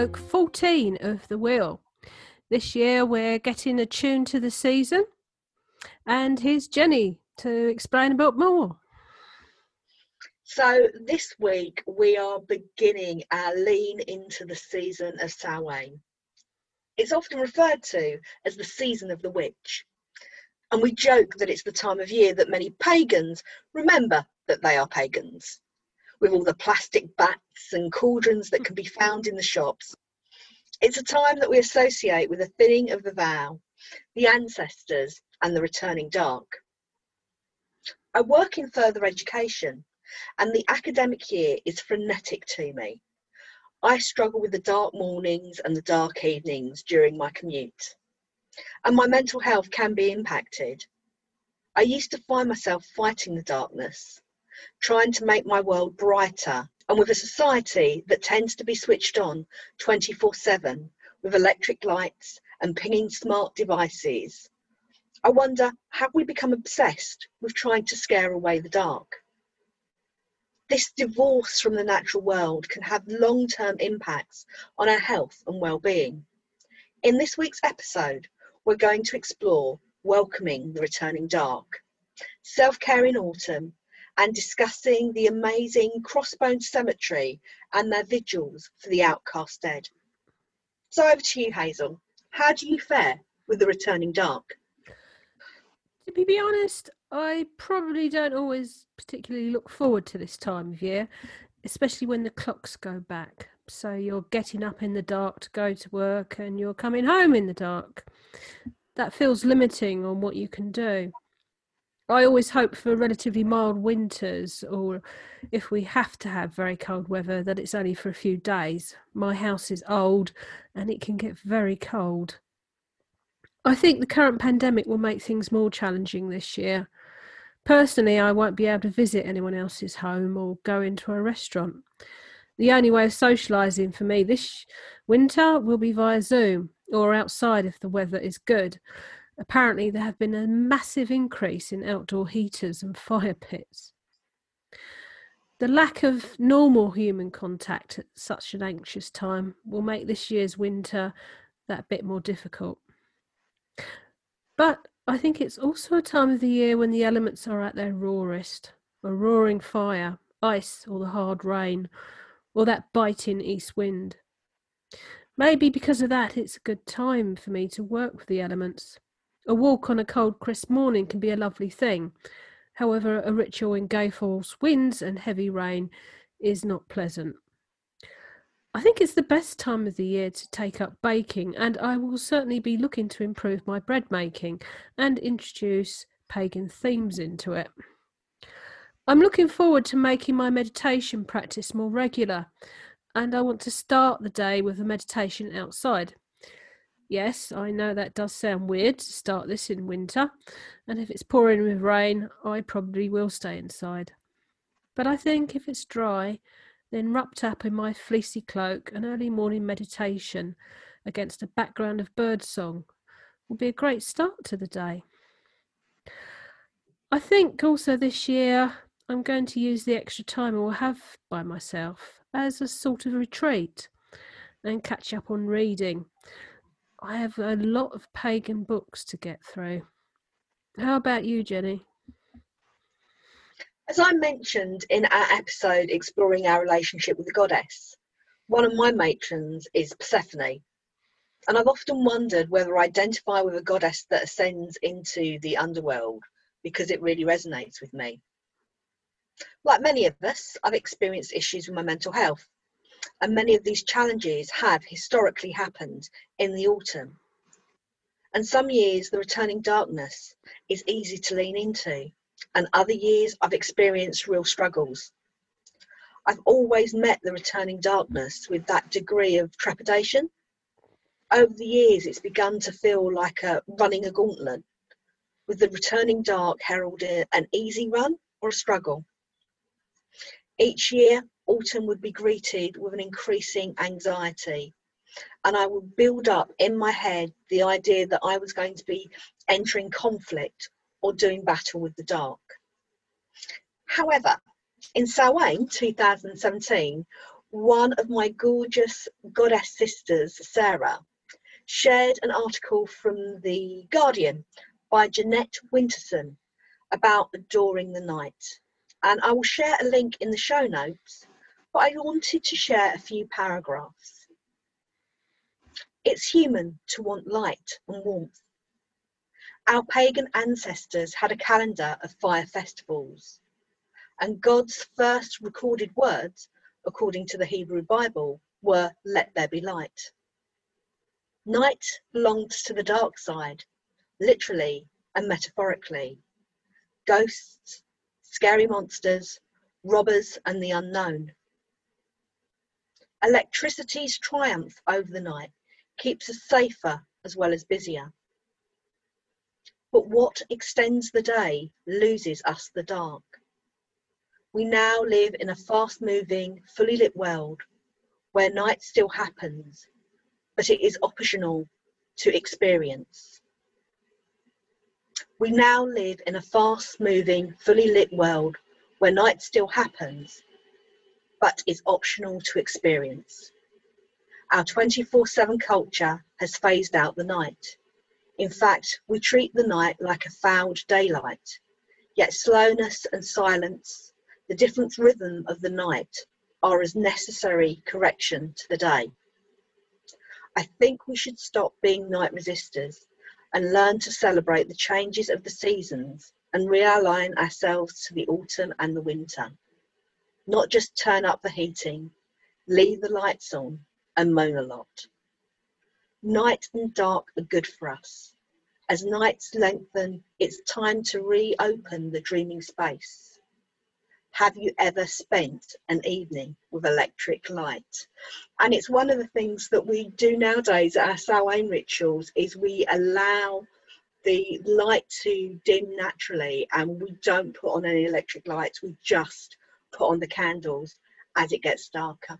Spoke 14 of the wheel. This year we're getting attuned to the season. And here's Jenny to explain a bit more. So this week we are beginning our lean into the season of Samhain. It's often referred to as the season of the witch. And we joke that it's the time of year that many pagans remember that they are pagans, with all the plastic bats and cauldrons that can be found in the shops. It's a time that we associate with the thinning of the veil, the ancestors, and the returning dark. I work in further education and the academic year is frenetic to me. I struggle with the dark mornings and the dark evenings during my commute, and my mental health can be impacted. I used to find myself fighting the darkness, trying to make my world brighter, and with a society that tends to be switched on 24 7 with electric lights and pinging smart devices. I wonder, have we become obsessed with trying to scare away the dark? This divorce from the natural world can have long term impacts on our health and well being. In this week's episode, we're going to explore welcoming the returning dark, self care in autumn, and discussing the amazing Crossbones Cemetery and their vigils for the outcast dead. So over to you, Hazel. How do you fare with the returning dark? To be honest, I probably don't always particularly look forward to this time of year, especially when the clocks go back. So you're getting up in the dark to go to work and you're coming home in the dark. That feels limiting on what you can do. I always hope for relatively mild winters, or if we have to have very cold weather, that it's only for a few days. My house is old and it can get very cold. I think the current pandemic will make things more challenging this year. Personally, I won't be able to visit anyone else's home or go into a restaurant. The only way of socialising for me this winter will be via Zoom or outside if the weather is good. Apparently, there have been a massive increase in outdoor heaters and fire pits. The lack of normal human contact at such an anxious time will make this year's winter that bit more difficult. But I think it's also a time of the year when the elements are at their rawest a roaring fire, ice, or the hard rain, or that biting east wind. Maybe because of that, it's a good time for me to work with the elements. A walk on a cold, crisp morning can be a lovely thing. However, a ritual in gale force winds and heavy rain is not pleasant. I think it's the best time of the year to take up baking, and I will certainly be looking to improve my bread making and introduce pagan themes into it. I'm looking forward to making my meditation practice more regular, and I want to start the day with a meditation outside. Yes, I know that does sound weird to start this in winter, and if it's pouring with rain, I probably will stay inside. But I think if it's dry, then wrapped up in my fleecy cloak, an early morning meditation against a background of birdsong will be a great start to the day. I think also this year I'm going to use the extra time I will have by myself as a sort of retreat and catch up on reading. I have a lot of pagan books to get through. How about you, Jenny? As I mentioned in our episode exploring our relationship with the goddess, one of my matrons is Persephone. And I've often wondered whether I identify with a goddess that ascends into the underworld because it really resonates with me. Like many of us, I've experienced issues with my mental health, and many of these challenges have historically happened in the autumn. And some years, the returning darkness is easy to lean into and other years I've experienced real struggles. I've always met the returning darkness with that degree of trepidation. Over the years, it's begun to feel like a running a gauntlet, with the returning dark heralding an easy run or a struggle. Each year, autumn would be greeted with an increasing anxiety, and I would build up in my head the idea that I was going to be entering conflict or doing battle with the dark. However, in Samhain 2017, one of my gorgeous goddess sisters, Sarah, shared an article from The Guardian by Jeanette Winterson about adoring the night. And I will share a link in the show notes, but I wanted to share a few paragraphs. It's human to want light and warmth. Our pagan ancestors had a calendar of fire festivals, and God's first recorded words, according to the Hebrew Bible, were, Let there be light. Night belongs to the dark side, literally and metaphorically. Ghosts, scary monsters, robbers, and the unknown. Electricity's triumph over the night keeps us safer as well as busier. But what extends the day loses us the dark. We now live in a fast moving, fully lit world where night still happens, but it is optional to experience. We now live in a fast moving, fully lit world where night still happens, but is optional to experience. Our 24 7 culture has phased out the night. In fact, we treat the night like a fouled daylight. Yet slowness and silence, the different rhythm of the night, are as necessary correction to the day. I think we should stop being night resistors and learn to celebrate the changes of the seasons and realign ourselves to the autumn and the winter. Not just turn up the heating, leave the lights on, and moan a lot. Night and dark are good for us. As nights lengthen, it's time to reopen the dreaming space. Have you ever spent an evening with electric light? And it's one of the things that we do nowadays at our Samhain rituals is we allow the light to dim naturally and we don't put on any electric lights, we just put on the candles as it gets darker.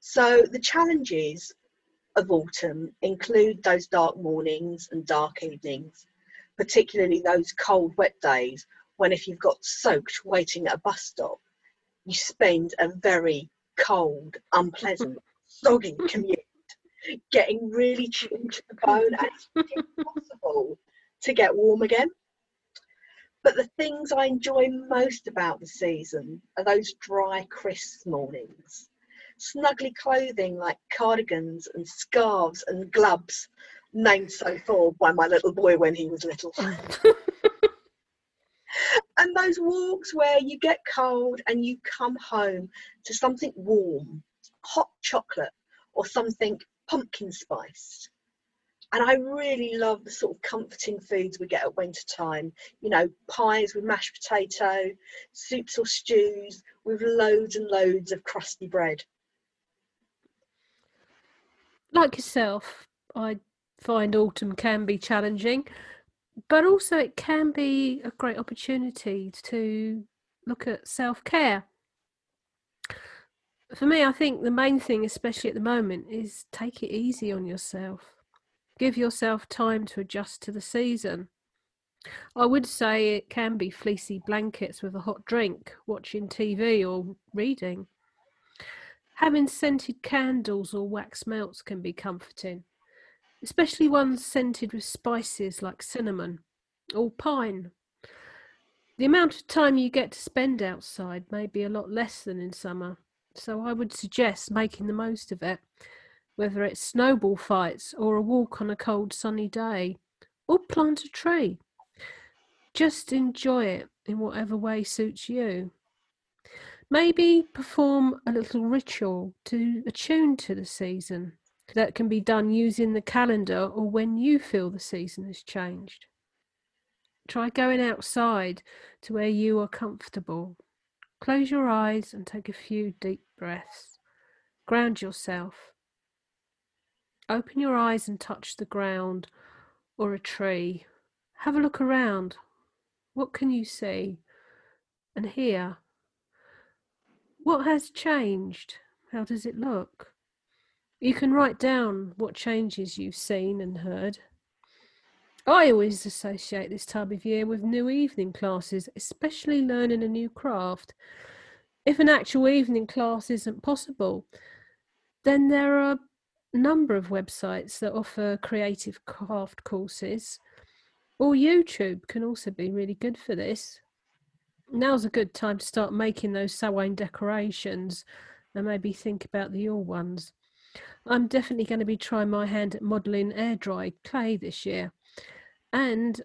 So the challenges of autumn include those dark mornings and dark evenings, particularly those cold, wet days when, if you've got soaked waiting at a bus stop, you spend a very cold, unpleasant, soggy commute, getting really chilled to the bone, and it's impossible to get warm again. But the things I enjoy most about the season are those dry, crisp mornings snuggly clothing like cardigans and scarves and gloves, named so for by my little boy when he was little. and those walks where you get cold and you come home to something warm, hot chocolate or something pumpkin spiced. And I really love the sort of comforting foods we get at winter time. You know, pies with mashed potato, soups or stews with loads and loads of crusty bread like yourself, I find autumn can be challenging, but also it can be a great opportunity to look at self care. For me, I think the main thing, especially at the moment, is take it easy on yourself. Give yourself time to adjust to the season. I would say it can be fleecy blankets with a hot drink, watching TV, or reading. Having scented candles or wax melts can be comforting, especially ones scented with spices like cinnamon or pine. The amount of time you get to spend outside may be a lot less than in summer, so I would suggest making the most of it, whether it's snowball fights or a walk on a cold sunny day, or plant a tree. Just enjoy it in whatever way suits you. Maybe perform a little ritual to attune to the season that can be done using the calendar or when you feel the season has changed. Try going outside to where you are comfortable. Close your eyes and take a few deep breaths. Ground yourself. Open your eyes and touch the ground or a tree. Have a look around. What can you see and hear? What has changed? How does it look? You can write down what changes you've seen and heard. I always associate this time of year with new evening classes, especially learning a new craft. If an actual evening class isn't possible, then there are number of websites that offer creative craft courses, or YouTube can also be really good for this. Now's a good time to start making those Samhain decorations and maybe think about the Yule ones. I'm definitely going to be trying my hand at modelling air dry clay this year. And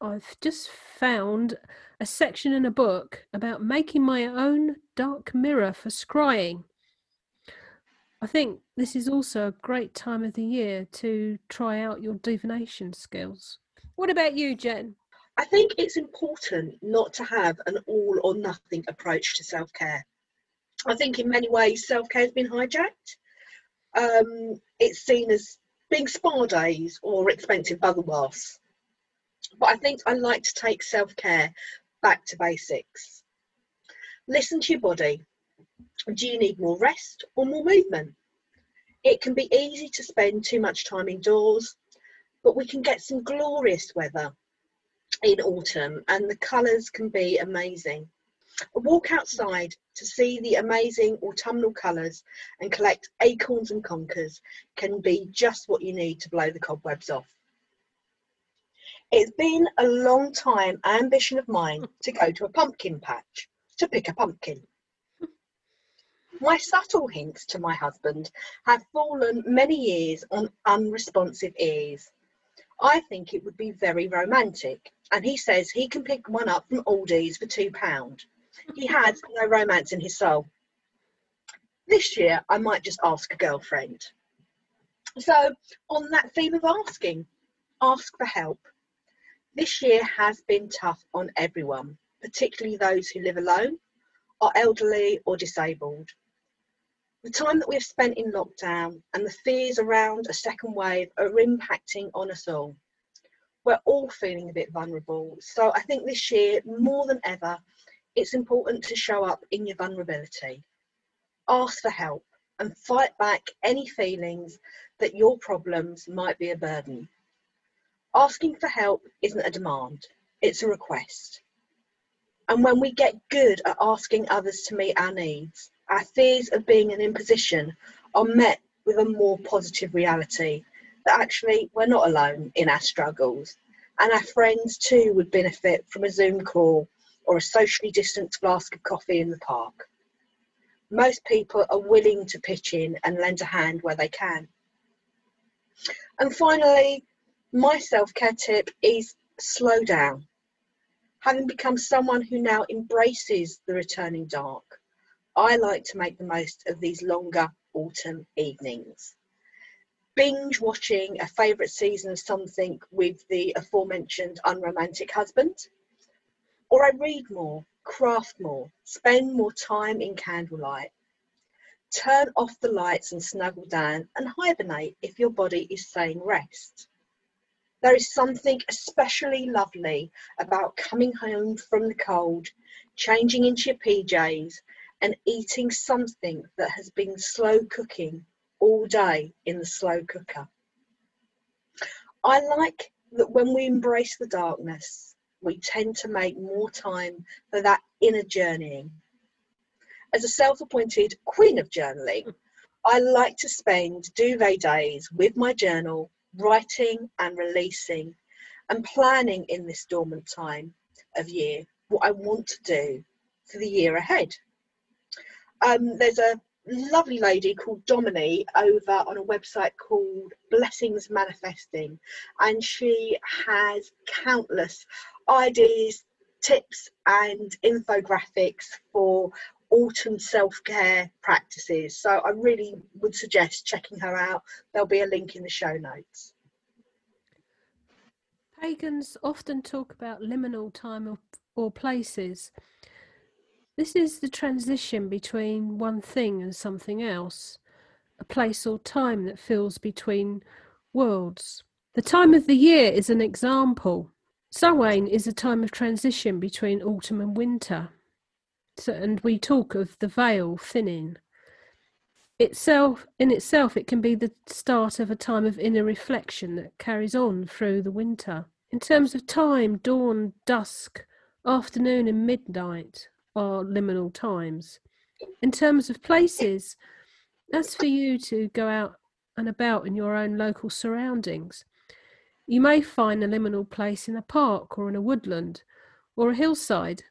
I've just found a section in a book about making my own dark mirror for scrying. I think this is also a great time of the year to try out your divination skills. What about you, Jen? I think it's important not to have an all or nothing approach to self care. I think in many ways self care has been hijacked. Um, it's seen as being spa days or expensive bubble baths. But I think I like to take self care back to basics. Listen to your body. Do you need more rest or more movement? It can be easy to spend too much time indoors, but we can get some glorious weather in autumn and the colours can be amazing. A walk outside to see the amazing autumnal colours and collect acorns and conkers can be just what you need to blow the cobwebs off. It's been a long time ambition of mine to go to a pumpkin patch to pick a pumpkin. My subtle hints to my husband have fallen many years on unresponsive ears. I think it would be very romantic, and he says he can pick one up from Aldi's for £2. He has no romance in his soul. This year, I might just ask a girlfriend. So, on that theme of asking, ask for help. This year has been tough on everyone, particularly those who live alone, are elderly, or disabled. The time that we have spent in lockdown and the fears around a second wave are impacting on us all. We're all feeling a bit vulnerable, so I think this year, more than ever, it's important to show up in your vulnerability. Ask for help and fight back any feelings that your problems might be a burden. Asking for help isn't a demand, it's a request. And when we get good at asking others to meet our needs, our fears of being an imposition are met with a more positive reality that actually we're not alone in our struggles. And our friends too would benefit from a Zoom call or a socially distanced flask of coffee in the park. Most people are willing to pitch in and lend a hand where they can. And finally, my self care tip is slow down. Having become someone who now embraces the returning dark, I like to make the most of these longer autumn evenings. Binge watching a favourite season of something with the aforementioned unromantic husband, or I read more, craft more, spend more time in candlelight. Turn off the lights and snuggle down and hibernate if your body is saying rest. There is something especially lovely about coming home from the cold, changing into your PJs, and eating something that has been slow cooking all day in the slow cooker. I like that when we embrace the darkness, we tend to make more time for that inner journeying. As a self appointed queen of journaling, I like to spend duvet days with my journal writing and releasing and planning in this dormant time of year what I want to do for the year ahead. Um, there's a lovely lady called Domini over on a website called Blessings Manifesting, and she has countless ideas, tips, and infographics for autumn self-care practices. So i really would suggest checking her out. There'll be a link in the show notes. Pagans often talk about liminal time or, or places this is the transition between one thing and something else a place or time that fills between worlds the time of the year is an example Samhain is a time of transition between autumn and winter so, and we talk of the veil thinning. Itself, in itself, it can be the start of a time of inner reflection that carries on through the winter. In terms of time, dawn, dusk, afternoon, and midnight are liminal times. In terms of places, that's for you to go out and about in your own local surroundings. You may find a liminal place in a park or in a woodland or a hillside.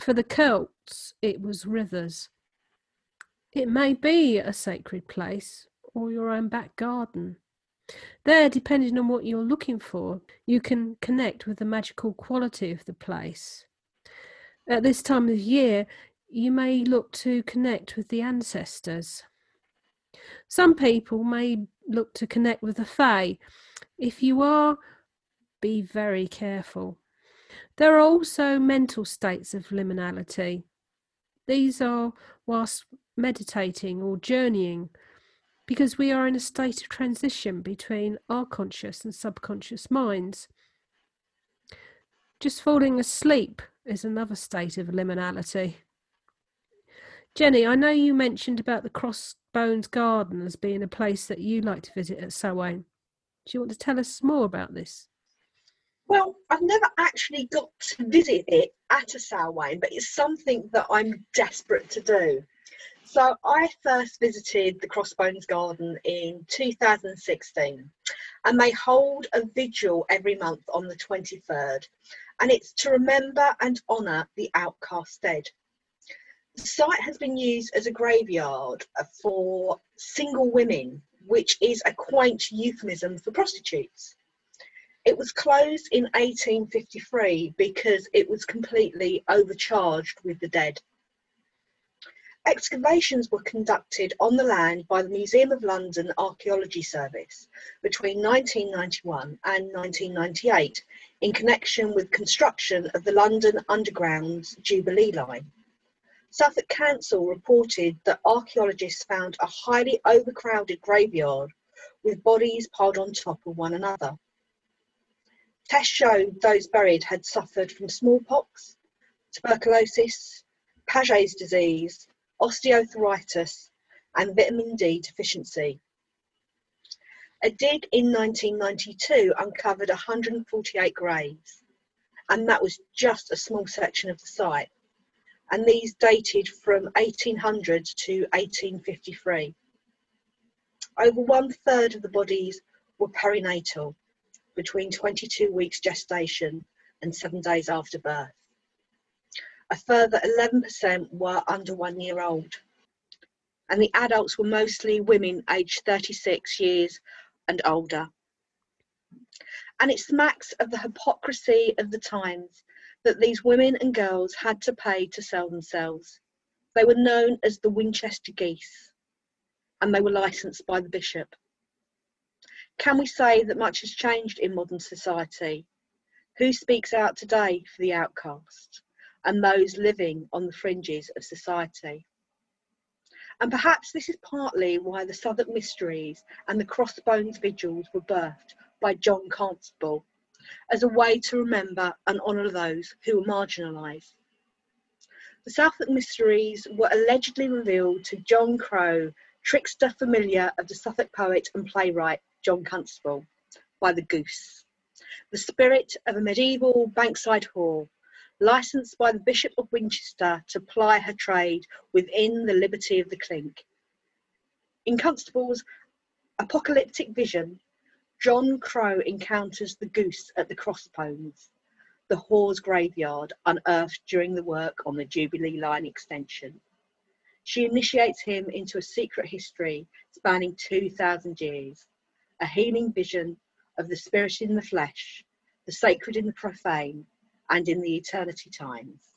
For the Celts, it was rivers. It may be a sacred place or your own back garden. There, depending on what you're looking for, you can connect with the magical quality of the place. At this time of year, you may look to connect with the ancestors. Some people may look to connect with the Fae. If you are, be very careful. There are also mental states of liminality. These are whilst meditating or journeying, because we are in a state of transition between our conscious and subconscious minds. Just falling asleep is another state of liminality. Jenny, I know you mentioned about the Crossbones Garden as being a place that you like to visit at Samhain. Do you want to tell us more about this? Well, I've never actually got to visit it at a Samhain, but it's something that I'm desperate to do. So I first visited the Crossbones Garden in 2016 and they hold a vigil every month on the 23rd and it's to remember and honour the outcast dead. The site has been used as a graveyard for single women, which is a quaint euphemism for prostitutes. It was closed in 1853 because it was completely overcharged with the dead. Excavations were conducted on the land by the Museum of London Archaeology Service between 1991 and 1998 in connection with construction of the London Underground's Jubilee line. Southwark Council reported that archaeologists found a highly overcrowded graveyard with bodies piled on top of one another. Tests showed those buried had suffered from smallpox, tuberculosis, Paget's disease, osteoarthritis, and vitamin D deficiency. A dig in 1992 uncovered 148 graves, and that was just a small section of the site. And these dated from 1800 to 1853. Over one third of the bodies were perinatal, between 22 weeks gestation and seven days after birth. A further 11% were under one year old. And the adults were mostly women aged 36 years and older. And it smacks of the hypocrisy of the times that these women and girls had to pay to sell themselves. They were known as the Winchester geese, and they were licensed by the bishop. Can we say that much has changed in modern society? Who speaks out today for the outcast? And those living on the fringes of society. And perhaps this is partly why the Southwark Mysteries and the Crossbones Vigils were birthed by John Constable as a way to remember and honour those who were marginalised. The Southwark Mysteries were allegedly revealed to John Crow, trickster familiar of the Southwark poet and playwright John Constable, by the goose, the spirit of a medieval bankside whore licensed by the Bishop of Winchester to ply her trade within the liberty of the clink. In Constable's apocalyptic vision, John Crow encounters the goose at the Crossbones, the whore's graveyard unearthed during the work on the Jubilee Line extension. She initiates him into a secret history spanning 2,000 years, a healing vision of the spirit in the flesh, the sacred in the profane, and in the eternity times.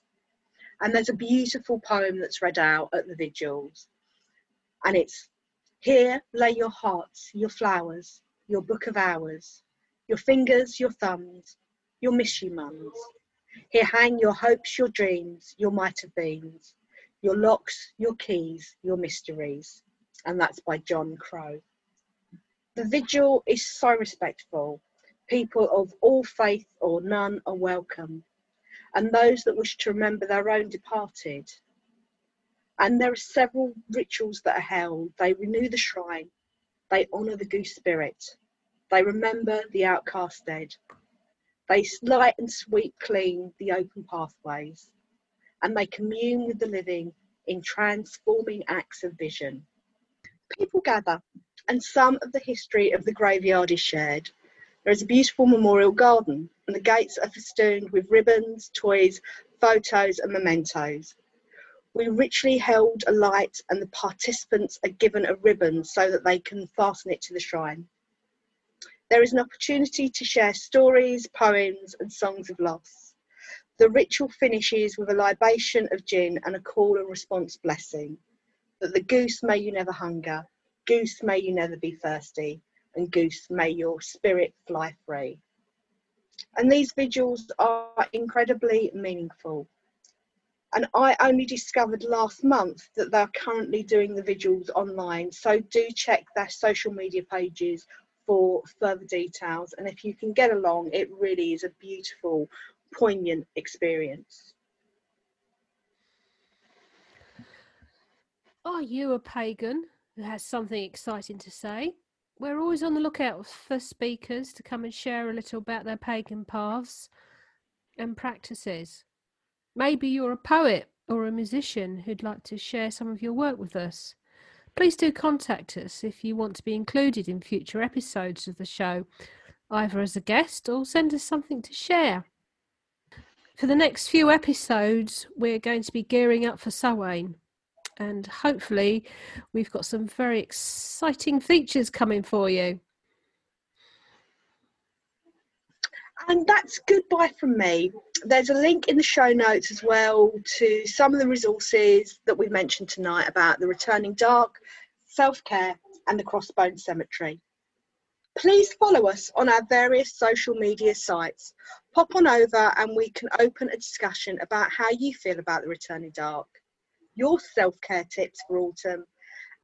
And there's a beautiful poem that's read out at the vigils. And it's here lay your hearts, your flowers, your book of hours, your fingers, your thumbs, your miss you mums. Here hang your hopes, your dreams, your might have beens, your locks, your keys, your mysteries. And that's by John Crow. The vigil is so respectful People of all faith or none are welcome, and those that wish to remember their own departed. And there are several rituals that are held. They renew the shrine, they honour the goose spirit, they remember the outcast dead, they light and sweep clean the open pathways, and they commune with the living in transforming acts of vision. People gather, and some of the history of the graveyard is shared. There is a beautiful memorial garden, and the gates are festooned with ribbons, toys, photos, and mementos. We richly held a light, and the participants are given a ribbon so that they can fasten it to the shrine. There is an opportunity to share stories, poems, and songs of loss. The ritual finishes with a libation of gin and a call and response blessing. That the goose may you never hunger, goose may you never be thirsty, and goose may your spirit fly free. And these vigils are incredibly meaningful. And I only discovered last month that they're currently doing the vigils online. So do check their social media pages for further details. And if you can get along, it really is a beautiful, poignant experience. Are you a pagan who has something exciting to say? We're always on the lookout for speakers to come and share a little about their pagan paths and practices. Maybe you're a poet or a musician who'd like to share some of your work with us. Please do contact us if you want to be included in future episodes of the show, either as a guest or send us something to share. For the next few episodes, we're going to be gearing up for Samhain, and hopefully, we've got some very exciting features coming for you. And that's goodbye from me. There's a link in the show notes as well to some of the resources that we've mentioned tonight about the returning dark, self care, and the Crossbones Cemetery. Please follow us on our various social media sites. Pop on over and we can open a discussion about how you feel about the returning dark, your self care tips for autumn,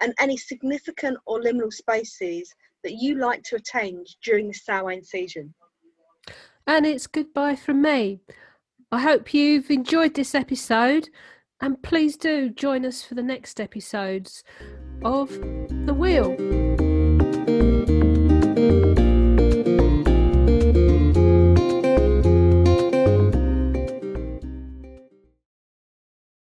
and any significant or liminal spaces that you like to attend during the Samhain season. And it's goodbye from me. I hope you've enjoyed this episode, and please do join us for the next episodes of The Wheel.